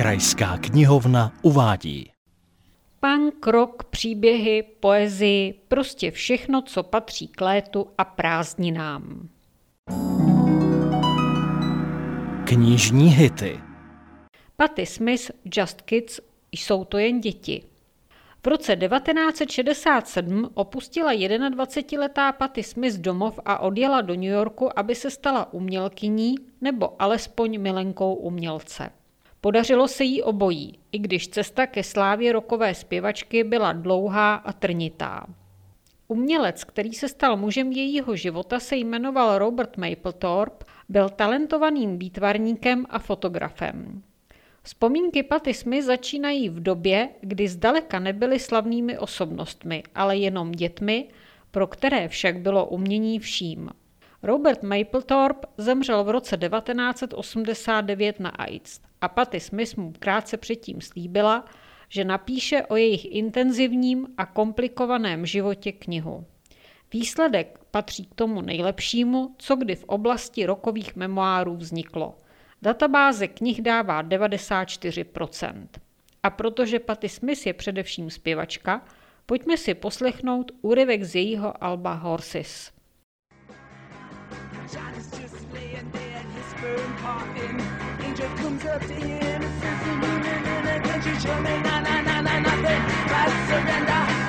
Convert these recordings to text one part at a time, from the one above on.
Krajská knihovna uvádí. Punk, rock, příběhy, poezii, prostě všechno, co patří k létu a prázdninám. Knižní hity Patty Smith, Just Kids, jsou to jen děti. V roce 1967 opustila 21-letá Patty Smith domov a odjela do New Yorku, aby se stala umělkyní nebo alespoň milenkou umělce. Podařilo se jí obojí, i když cesta ke slávě rokové zpěvačky byla dlouhá a trnitá. Umělec, který se stal mužem jejího života, se jmenoval Robert Mapplethorpe, byl talentovaným výtvarníkem a fotografem. Vzpomínky Paty Smith začínají v době, kdy zdaleka nebyly slavnými osobnostmi, ale jenom dětmi, pro které však bylo umění vším. Robert Mapplethorpe zemřel v roce 1989 na AIDS a Patty Smith mu krátce předtím slíbila, že napíše o jejich intenzivním a komplikovaném životě knihu. Výsledek patří k tomu nejlepšímu, co kdy v oblasti rokových memoárů vzniklo. Databáze knih dává 94%. A protože Patty Smith je především zpěvačka, pojďme si poslechnout úryvek z jejího alba Horses. burn cotton. Angel comes up to him and says, "You na na na, can't you show me na na na na nothing? Just surrender."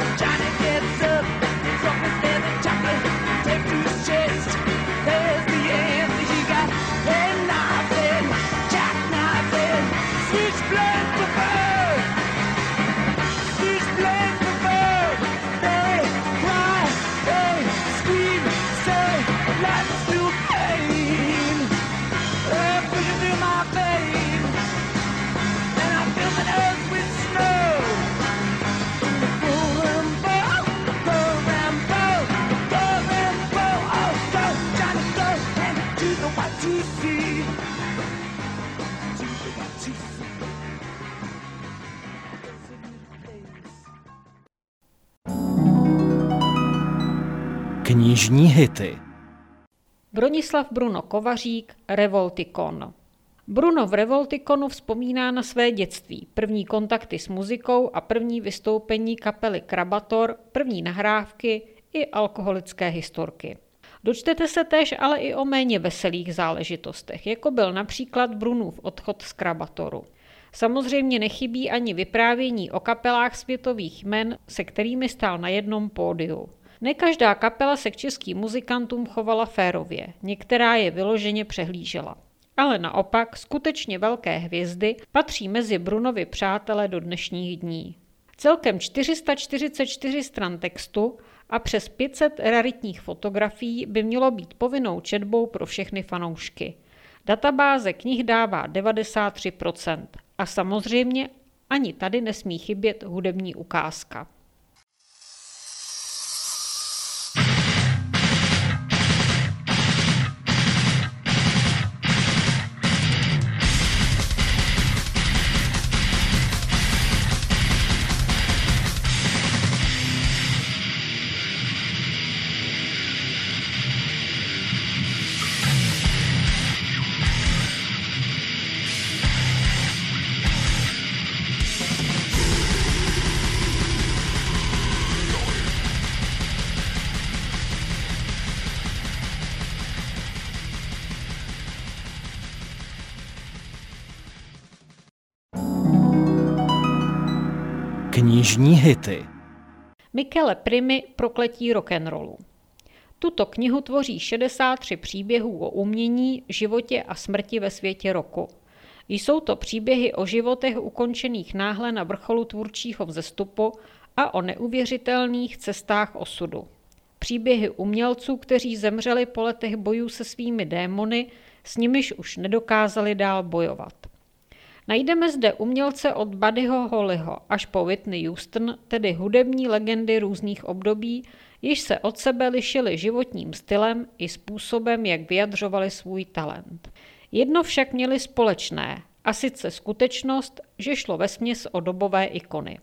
Knižní hity Bronislav Bruno Kovařík, Revoltikon. Bruno v Revoltikonu vzpomíná na své dětství, první kontakty s muzikou a první vystoupení kapely Krabator, první nahrávky i alkoholické historky. Dočtete se též ale i o méně veselých záležitostech, jako byl například Brunův odchod z Krabatoru. Samozřejmě nechybí ani vyprávění o kapelách světových men, se kterými stál na jednom pódiu. Ne každá kapela se k českým muzikantům chovala férově, některá je vyloženě přehlížela. Ale naopak skutečně velké hvězdy patří mezi Brunovi přátelé do dnešních dní. Celkem 444 stran textu a přes 500 raritních fotografií by mělo být povinnou četbou pro všechny fanoušky. Databáze knih dává 93% a samozřejmě ani tady nesmí chybět hudební ukázka. Knižní hity Michele Primy Prokletí rock'n'rollu. Tuto knihu tvoří 63 příběhů o umění, životě a smrti ve světě roku. Jsou to příběhy o životech ukončených náhle na vrcholu tvůrčího vzestupu a o neuvěřitelných cestách osudu. Příběhy umělců, kteří zemřeli po letech bojů se svými démony, s nimiž už nedokázali dál bojovat. Najdeme zde umělce od Buddyho Hollyho až po Whitney Houston, tedy hudební legendy různých období, již se od sebe lišili životním stylem i způsobem, jak vyjadřovali svůj talent. Jedno však měli společné, a sice skutečnost, že šlo vesměs o dobové ikony.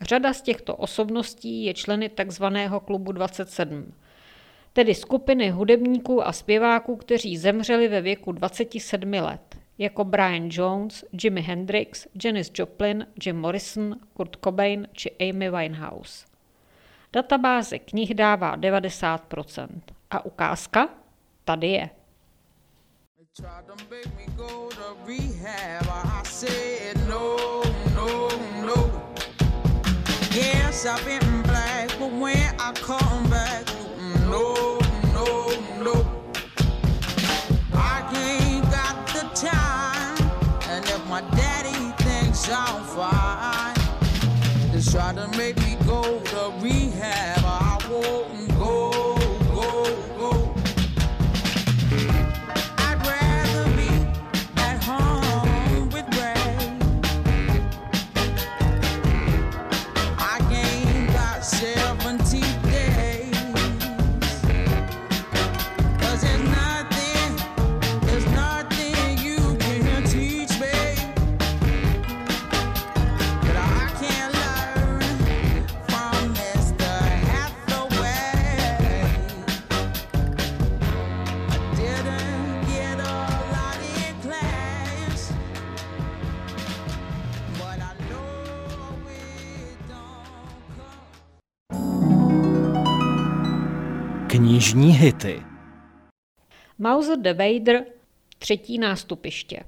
Řada z těchto osobností je členy tzv. klubu 27, tedy skupiny hudebníků a zpěváků, kteří zemřeli ve věku 27 let. Jako Brian Jones, Jimi Hendrix, Janis Joplin, Jim Morrison, Kurt Cobain či Amy Winehouse. Databáze knih dává 90%. A ukázka? Tady je. Yes, I've been black, but when I come Knižní hity. Mauser de Vader, třetí nástupiště.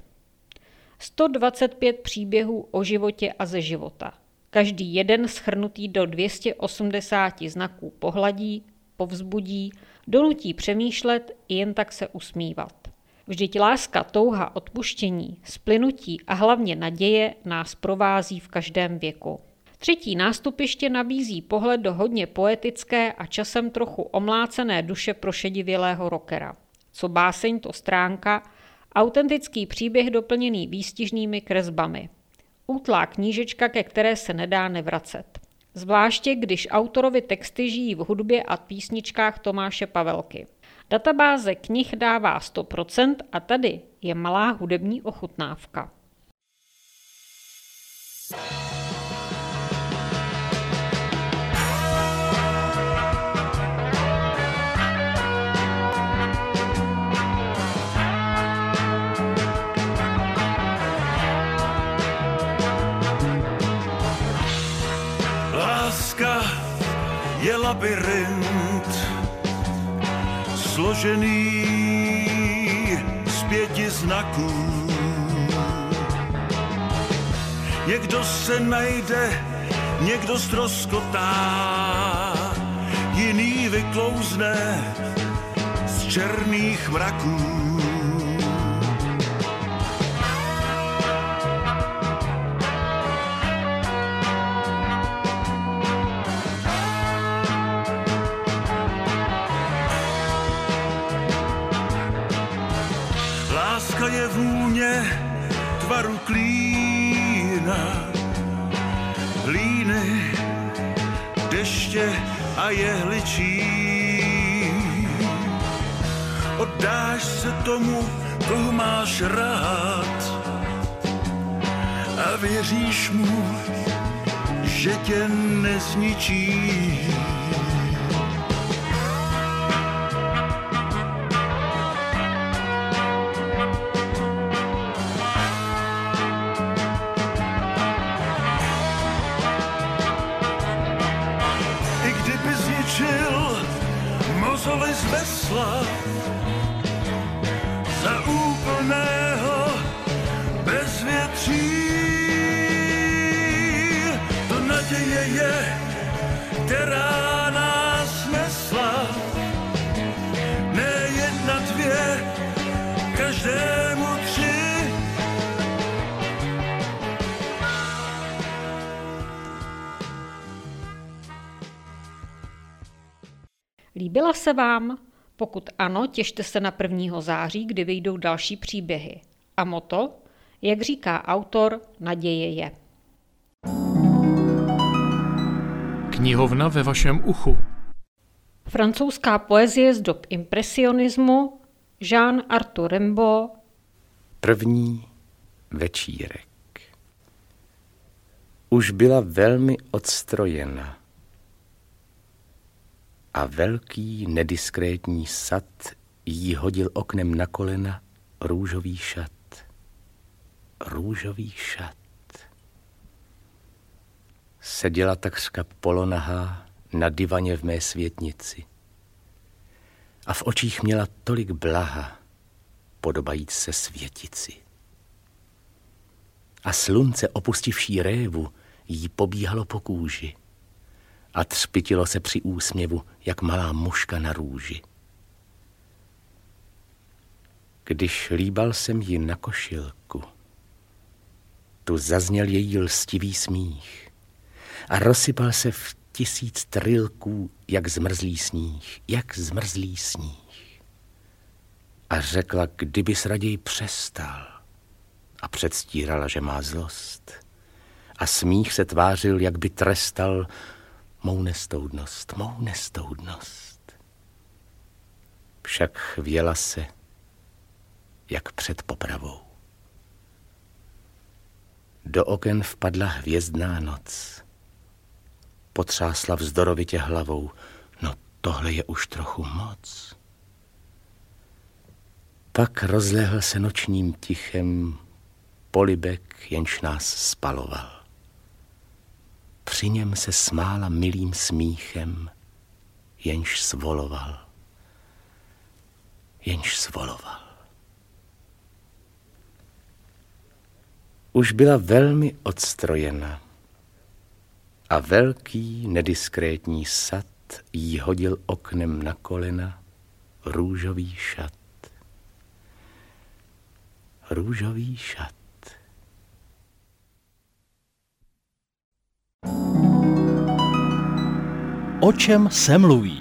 125 příběhů o životě a ze života. Každý jeden schrnutý do 280 znaků pohladí, povzbudí, donutí přemýšlet i jen tak se usmívat. Vždyť láska, touha, odpuštění, splynutí a hlavně naděje nás provází v každém věku. Třetí nástupiště nabízí pohled do hodně poetické a časem trochu omlácené duše prošedivělého rockera. Co báseň, to stránka, autentický příběh doplněný výstižnými kresbami. Útlá knížečka, ke které se nedá nevracet. Zvláště, když autorovi texty žijí v hudbě a písničkách Tomáše Pavelky. Databáze knih dává 100% a tady je malá hudební ochutnávka. Labirint složený z pěti znaků. Někdo se najde, někdo stroskotá, jiný vyklouzne z černých mraků. Je vůně tvaru klína, hlíny, deště a jehličí. Oddáš se tomu, koho máš rád a věříš mu, že tě nezničí. Vesla za úplného bezvětří. To naděje je, která nás nesla. Ne jedna, dvě, každému tři. Líbila se vám? Pokud ano, těšte se na 1. září, kdy vyjdou další příběhy. A moto? Jak říká autor, naděje je. Knihovna ve vašem uchu. Francouzská poezie z dob impresionismu, Jean Arthur Rimbaud, První večírek. Už byla velmi odstrojena a velký nediskrétní sad jí hodil oknem na kolena růžový šat. růžový šat. Seděla takřka polonahá na divaně v mé světnici a v očích měla tolik blaha, podobajíc se světici. A slunce opustivší révu jí pobíhalo po kůži a třpitilo se při úsměvu, jak malá muška na růži. Když líbal jsem ji na košilku, tu zazněl její lstivý smích a rozsypal se v tisíc trilků, jak zmrzlý sníh, jak zmrzlý sníh. A řekla, kdybys raději přestal. A předstírala, že má zlost. A smích se tvářil, jak by trestal mou nestoudnost, mou nestoudnost. Však chvěla se, jak před popravou. Do oken vpadla hvězdná noc. Potřásla vzdorovitě hlavou. No tohle je už trochu moc. Pak rozlehl se nočním tichem polibek, jenž nás spaloval. Při něm se smála milým smíchem, jenž svoloval. Jenž svoloval. Už byla velmi odstrojena a velký nediskrétní sad jí hodil oknem na kolena růžový šat. Růžový šat. O čem se mluví?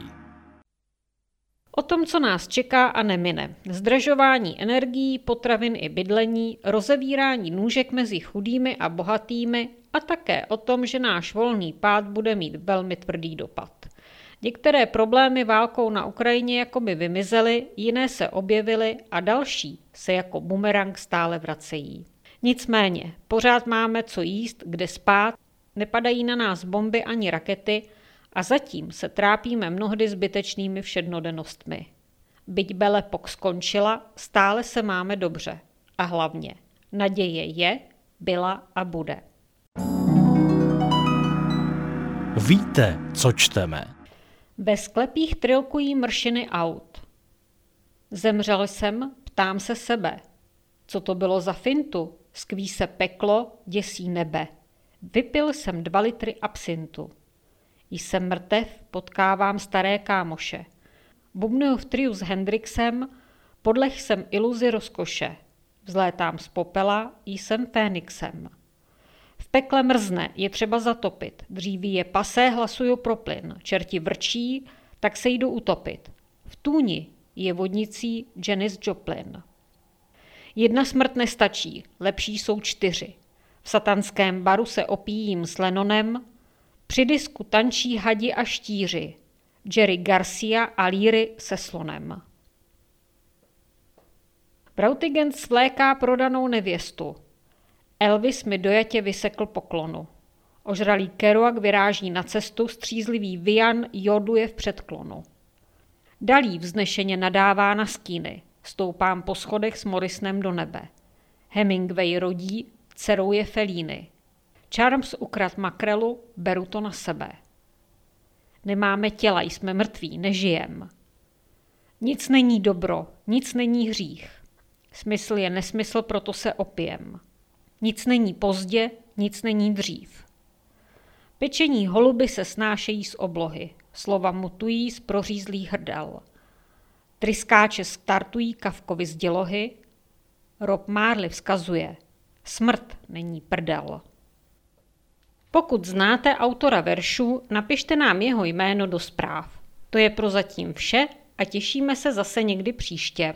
O tom, co nás čeká a nemine. Zdražování energií, potravin i bydlení, rozevírání nůžek mezi chudými a bohatými a také o tom, že náš volný pád bude mít velmi tvrdý dopad. Některé problémy válkou na Ukrajině jako by vymizely, jiné se objevily a další se jako bumerang stále vracejí. Nicméně, pořád máme co jíst, kde spát, nepadají na nás bomby ani rakety a zatím se trápíme mnohdy zbytečnými všednodennostmi. Byť Belepok skončila, stále se máme dobře. A hlavně, naděje je, byla a bude. Víte, co čteme? Ve sklepích trilkují mršiny aut. Zemřel jsem, ptám se sebe. Co to bylo za fintu? Skví se peklo, děsí nebe. Vypil jsem dva litry absintu. Jsem mrtev, potkávám staré kámoše. Bubnuju v triu s Hendrixem, podlech jsem iluzi rozkoše. Vzlétám z popela, jsem Fénixem. V pekle mrzne, je třeba zatopit. Dříví je pasé, hlasuju pro plyn. Čerti vrčí, tak se jdu utopit. V tůni je vodnicí Janis Joplin. Jedna smrt nestačí, lepší jsou čtyři. V satanském baru se opíjím s Lenonem, při disku tančí hadi a štíři. Jerry Garcia a líry se slonem. Brautigen svléká prodanou nevěstu. Elvis mi dojatě vysekl poklonu. Ožralý Kerouac vyráží na cestu, střízlivý Vian joduje v předklonu. Dalí vznešeně nadává na skíny. Stoupám po schodech s Morisnem do nebe. Hemingway rodí, dcerou je Felíny. Charms ukrad makrelu, beru to na sebe. Nemáme těla, jsme mrtví, nežijem. Nic není dobro, nic není hřích. Smysl je nesmysl, proto se opijem. Nic není pozdě, nic není dřív. Pečení holuby se snášejí z oblohy, slova mutují z prořízlých hrdel. Tryskáče startují kavkovi z dělohy, Rob Marley vzkazuje, smrt není prdel. Pokud znáte autora veršů, napište nám jeho jméno do zpráv. To je prozatím vše a těšíme se zase někdy příště.